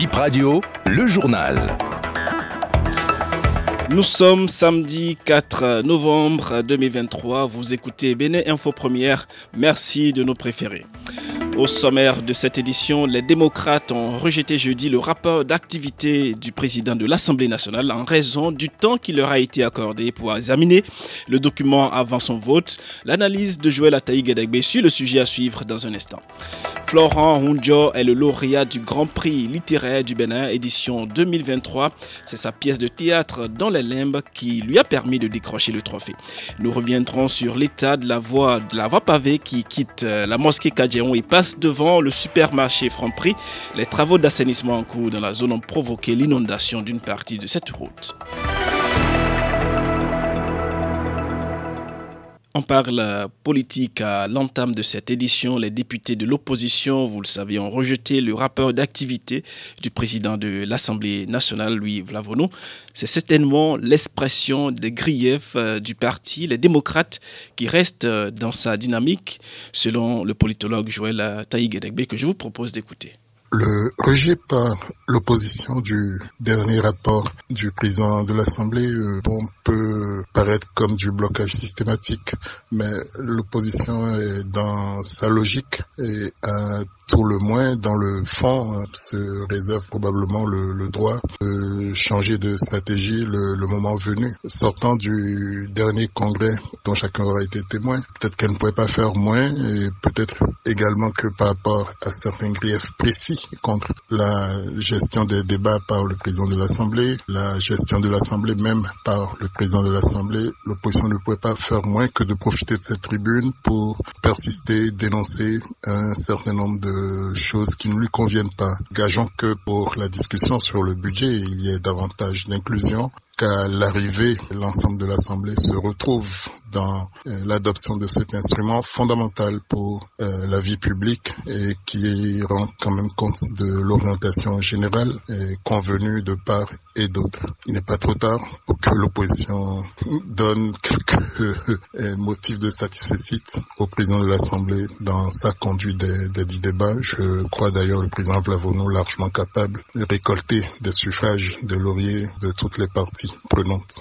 Bip Radio, le journal. Nous sommes samedi 4 novembre 2023. Vous écoutez Béné Info Première. Merci de nous préférer. Au sommaire de cette édition, les démocrates ont rejeté jeudi le rapport d'activité du président de l'Assemblée nationale en raison du temps qui leur a été accordé pour examiner le document avant son vote. L'analyse de Joël Ataï Gedegbe sur le sujet à suivre dans un instant. Florent Hunjo est le lauréat du Grand Prix littéraire du Bénin, édition 2023. C'est sa pièce de théâtre dans les limbes qui lui a permis de décrocher le trophée. Nous reviendrons sur l'état de la voie, de la voie pavée qui quitte euh, la mosquée Kadjeon et passe devant le supermarché Franprix. Les travaux d'assainissement en cours dans la zone ont provoqué l'inondation d'une partie de cette route. On parle politique à l'entame de cette édition. Les députés de l'opposition, vous le savez, ont rejeté le rapport d'activité du président de l'Assemblée nationale, Louis Vlavono. C'est certainement l'expression des griefs euh, du parti, les démocrates, qui restent euh, dans sa dynamique, selon le politologue Joël Taïguedegbe, que je vous propose d'écouter. Le rejet par l'opposition du dernier rapport du président de l'Assemblée euh, peut paraître comme du blocage systématique, mais l'opposition est dans sa logique et a tout le moins dans le fond hein, se réserve probablement le, droit de changer de stratégie le, moment venu. Sortant du dernier congrès dont chacun aura été témoin, peut-être qu'elle ne pouvait pas faire moins et peut-être également que par rapport à certains griefs précis contre la gestion des débats par le président de l'Assemblée, la gestion de l'Assemblée même par le président de l'Assemblée, l'opposition ne pouvait pas faire moins que de profiter de cette tribune pour persister, dénoncer un certain nombre de choses qui ne lui conviennent pas. Gageons que pour la discussion sur le budget, il y ait davantage d'inclusion qu'à l'arrivée, l'ensemble de l'Assemblée se retrouve dans euh, l'adoption de cet instrument fondamental pour euh, la vie publique et qui rend quand même compte de l'orientation générale et convenue de part et d'autre. Il n'est pas trop tard pour que l'opposition donne quelques euh, motifs de satisfaction au président de l'Assemblée dans sa conduite des, dix débats. Je crois d'ailleurs le président Vlavono largement capable de récolter des suffrages de laurier de toutes les parties prenantes.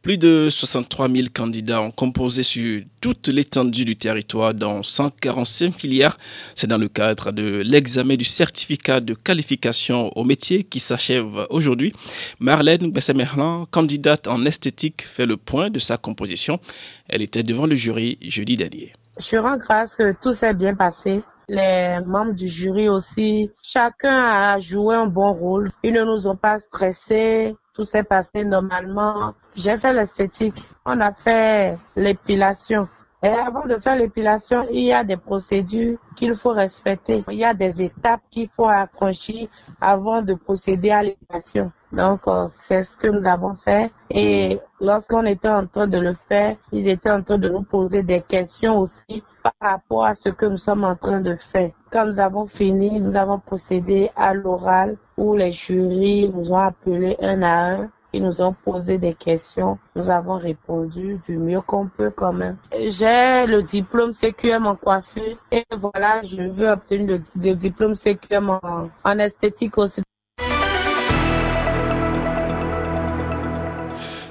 Plus de 63 000 candidats ont composé sur toute l'étendue du territoire dans 145 filières. C'est dans le cadre de l'examen du certificat de qualification au métier qui s'achève aujourd'hui. Marlène Bessemerlan, candidate en esthétique, fait le point de sa composition. Elle était devant le jury jeudi dernier. Je rends grâce que tout s'est bien passé les membres du jury aussi, chacun a joué un bon rôle. Ils ne nous ont pas stressés, tout s'est passé normalement. J'ai fait l'esthétique, on a fait l'épilation. Et avant de faire l'épilation, il y a des procédures qu'il faut respecter. Il y a des étapes qu'il faut franchir avant de procéder à l'épilation. Donc, euh, c'est ce que nous avons fait. Et lorsqu'on était en train de le faire, ils étaient en train de nous poser des questions aussi par rapport à ce que nous sommes en train de faire. Quand nous avons fini, nous avons procédé à l'oral où les jurys nous ont appelés un à un. Ils nous ont posé des questions. Nous avons répondu du mieux qu'on peut quand même. J'ai le diplôme CQM en coiffure et voilà, je veux obtenir le, diplôme CQM en, en esthétique aussi.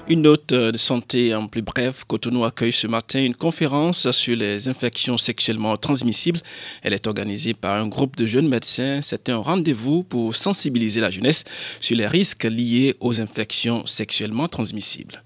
Une note de santé en plus bref, Cotonou accueille ce matin une conférence sur les infections sexuellement transmissibles. Elle est organisée par un groupe de jeunes médecins. C'est un rendez-vous pour sensibiliser la jeunesse sur les risques liés aux infections sexuellement transmissibles.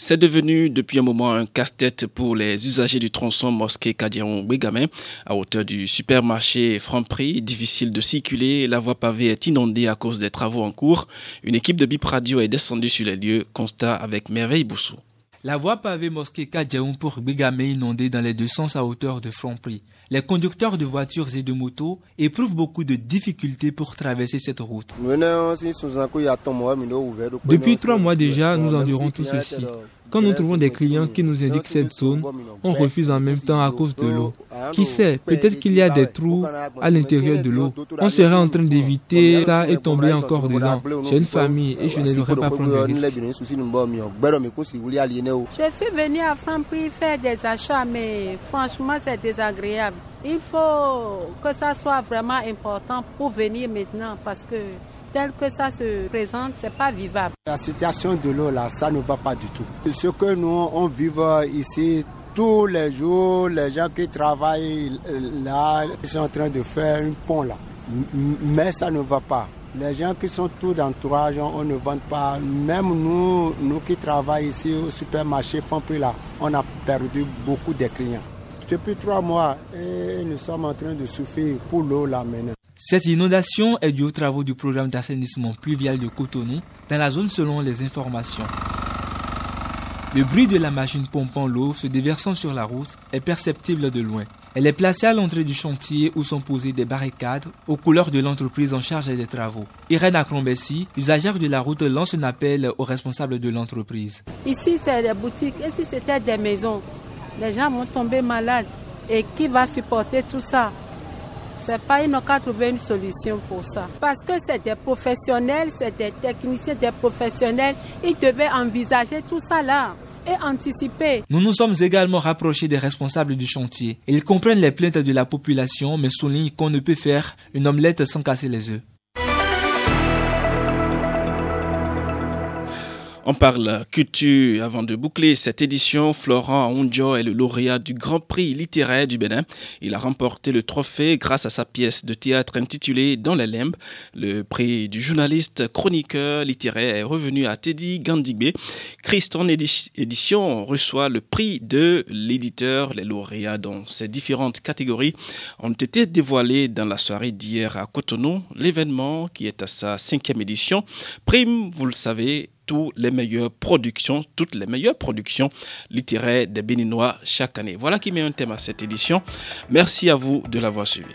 C'est devenu depuis un moment un casse-tête pour les usagers du tronçon mosquée Kadiaon Ouégamin à hauteur du supermarché Franprix. Difficile de circuler, la voie pavée est inondée à cause des travaux en cours. Une équipe de Bip Radio est descendue sur les lieux, constat avec Merveille Boussou. La voie pavée mosquée Kadjaoum pour Bigame inondée dans les deux sens à hauteur de Franprix. Les conducteurs de voitures et de motos éprouvent beaucoup de difficultés pour traverser cette route. Depuis trois mois déjà, nous endurons tout ceci. Quand nous trouvons des clients qui nous indiquent cette zone, on refuse en même temps à cause de l'eau. Qui sait, peut-être qu'il y a des trous à l'intérieur de l'eau. On serait en train d'éviter ça et tomber encore dedans. J'ai une famille et je ne devrais pas prendre de risques. Je suis venu à Franprix faire des achats, mais franchement, c'est désagréable. Il faut que ça soit vraiment important pour venir maintenant parce que tel que ça se présente, c'est pas vivable. La situation de l'eau là, ça ne va pas du tout. Ce que nous on vit ici tous les jours, les gens qui travaillent là, ils sont en train de faire un pont là. Mais ça ne va pas. Les gens qui sont tout d'entourage, on ne vend pas. Même nous, nous qui travaillons ici au supermarché plus là, on a perdu beaucoup de clients. Depuis trois mois, nous sommes en train de souffrir pour l'eau là maintenant. Cette inondation est due aux travaux du programme d'assainissement pluvial de Cotonou dans la zone selon les informations. Le bruit de la machine pompant l'eau se déversant sur la route est perceptible de loin. Elle est placée à l'entrée du chantier où sont posées des barricades aux couleurs de l'entreprise en charge des travaux. Irène Acrombessi, usagère de la route, lance un appel aux responsables de l'entreprise. Ici, c'est des boutiques. Ici, c'était des maisons. Les gens vont tomber malades. Et qui va supporter tout ça? C'est pas, ils n'ont qu'à trouver une solution pour ça. Parce que c'est des professionnels, c'est des techniciens, des professionnels. Ils devaient envisager tout ça là et anticiper. Nous nous sommes également rapprochés des responsables du chantier. Ils comprennent les plaintes de la population, mais soulignent qu'on ne peut faire une omelette sans casser les œufs. On parle culture avant de boucler cette édition. Florent Onjo est le lauréat du Grand Prix littéraire du Bénin. Il a remporté le trophée grâce à sa pièce de théâtre intitulée Dans les limbes. Le prix du journaliste chroniqueur littéraire est revenu à Teddy Gandigbe. Christon Édition reçoit le prix de l'éditeur. Les lauréats dans ces différentes catégories ont été dévoilés dans la soirée d'hier à Cotonou. L'événement qui est à sa cinquième édition prime, vous le savez, toutes les meilleures productions, toutes les meilleures productions littéraires des Béninois chaque année. Voilà qui met un thème à cette édition. Merci à vous de l'avoir suivi.